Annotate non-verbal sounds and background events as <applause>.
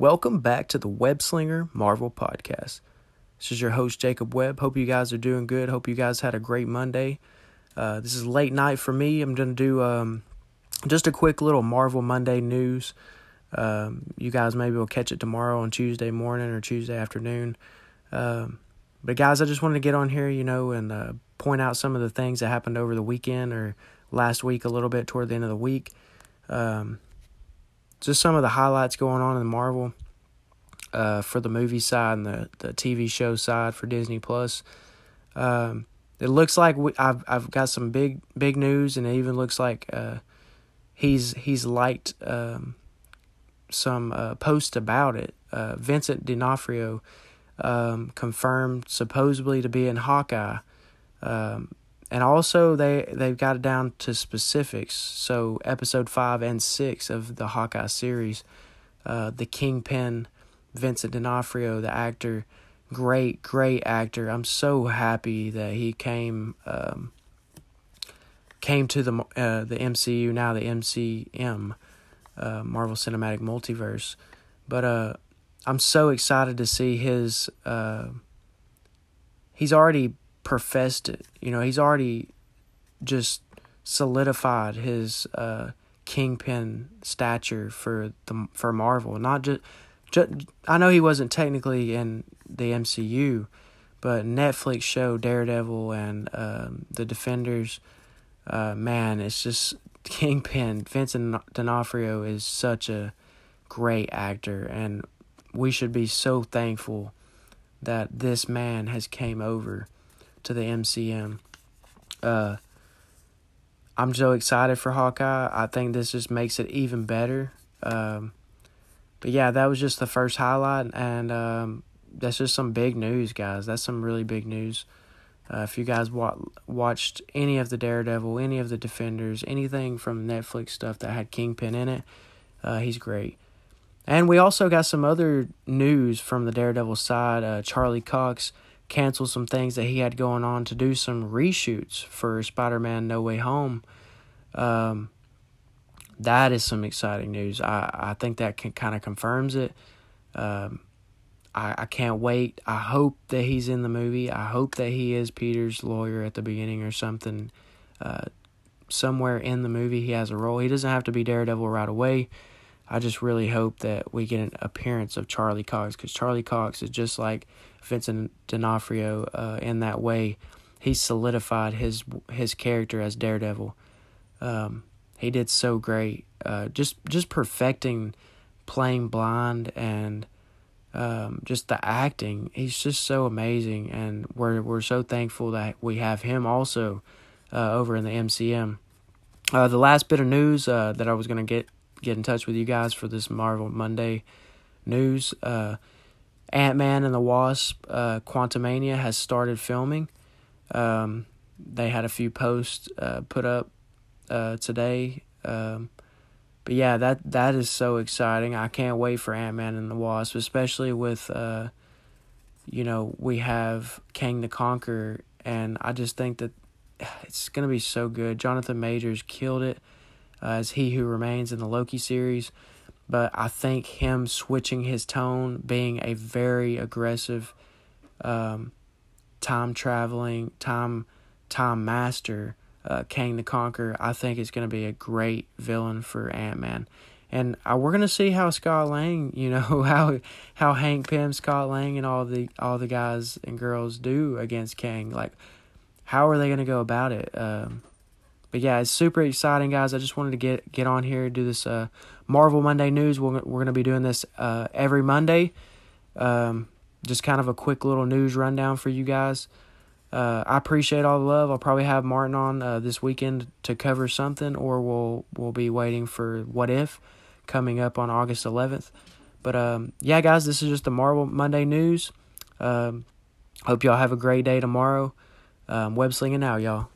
Welcome back to the Web Slinger Marvel Podcast. This is your host, Jacob Webb. Hope you guys are doing good. Hope you guys had a great Monday. Uh, this is late night for me. I'm going to do um, just a quick little Marvel Monday news. Um, you guys maybe will catch it tomorrow on Tuesday morning or Tuesday afternoon. Um, but, guys, I just wanted to get on here, you know, and uh, point out some of the things that happened over the weekend or last week a little bit toward the end of the week. Um, just some of the highlights going on in Marvel uh, for the movie side and the, the TV show side for Disney Plus. Um, it looks like we, I've I've got some big big news, and it even looks like uh, he's he's liked um, some uh, posts about it. Uh, Vincent D'Onofrio um, confirmed supposedly to be in Hawkeye. Um, and also they they've got it down to specifics. So episode five and six of the Hawkeye series, uh, the Kingpin, Vincent D'Onofrio, the actor, great great actor. I'm so happy that he came um, came to the uh, the MCU now the MCM, uh, Marvel Cinematic Multiverse, but uh, I'm so excited to see his. Uh, he's already professed it. You know, he's already just solidified his uh, kingpin stature for the for Marvel. Not just, just I know he wasn't technically in the MCU, but Netflix show Daredevil and um, the Defenders. Uh, man, it's just <laughs> Kingpin. Vincent D'Onofrio is such a great actor, and we should be so thankful that this man has came over to the MCM. Uh, I'm so excited for Hawkeye. I think this just makes it even better. Um, but yeah, that was just the first highlight, and um, that's just some big news, guys. That's some really big news. Uh, if you guys wa- watched any of the Daredevil, any of the Defenders, anything from Netflix stuff that had Kingpin in it, uh, he's great. And we also got some other news from the Daredevil side. Uh, Charlie Cox canceled some things that he had going on to do some reshoots for Spider Man No Way Home. Um, that is some exciting news. I, I think that can kind of confirms it. Um, I, I can't wait. I hope that he's in the movie. I hope that he is Peter's lawyer at the beginning or something. Uh, somewhere in the movie, he has a role. He doesn't have to be Daredevil right away. I just really hope that we get an appearance of Charlie Cox because Charlie Cox is just like Vincent D'Onofrio uh, in that way. He solidified his his character as Daredevil. Um, he did so great, uh, just just perfecting playing blind and um, just the acting. He's just so amazing, and we're we're so thankful that we have him also uh, over in the MCM. Uh, the last bit of news uh, that I was gonna get get in touch with you guys for this Marvel Monday news. Uh, Ant Man and the Wasp, uh, Quantumania has started filming. Um, they had a few posts uh, put up uh, today. Um, but yeah, that that is so exciting. I can't wait for Ant Man and the Wasp, especially with, uh, you know, we have Kang the Conqueror, and I just think that <sighs> it's gonna be so good. Jonathan Majors killed it as He Who Remains in the Loki series. But I think him switching his tone, being a very aggressive, um, time traveling, time time master, uh, Kang the Conqueror, I think is going to be a great villain for Ant Man. And uh, we're gonna see how Scott Lang, <laughs> you know, how how Hank Pym, Scott Lang, and all the all the guys and girls do against Kang. Like, how are they gonna go about it? Um, but yeah, it's super exciting, guys. I just wanted to get get on here do this uh, Marvel Monday news. We're we're gonna be doing this uh, every Monday. Um, just kind of a quick little news rundown for you guys. Uh, I appreciate all the love. I'll probably have Martin on uh, this weekend to cover something, or we'll we'll be waiting for What If coming up on August 11th. But um, yeah, guys, this is just the Marvel Monday news. Um, hope y'all have a great day tomorrow. Um, web slinging now, y'all.